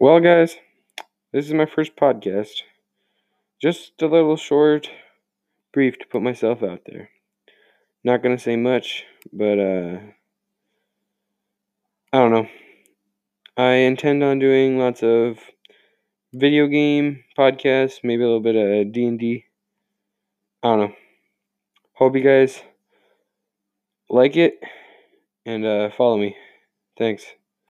Well, guys, this is my first podcast. Just a little short, brief to put myself out there. Not gonna say much, but uh, I don't know. I intend on doing lots of video game podcasts, maybe a little bit of D&D. I don't know. Hope you guys like it and uh, follow me. Thanks.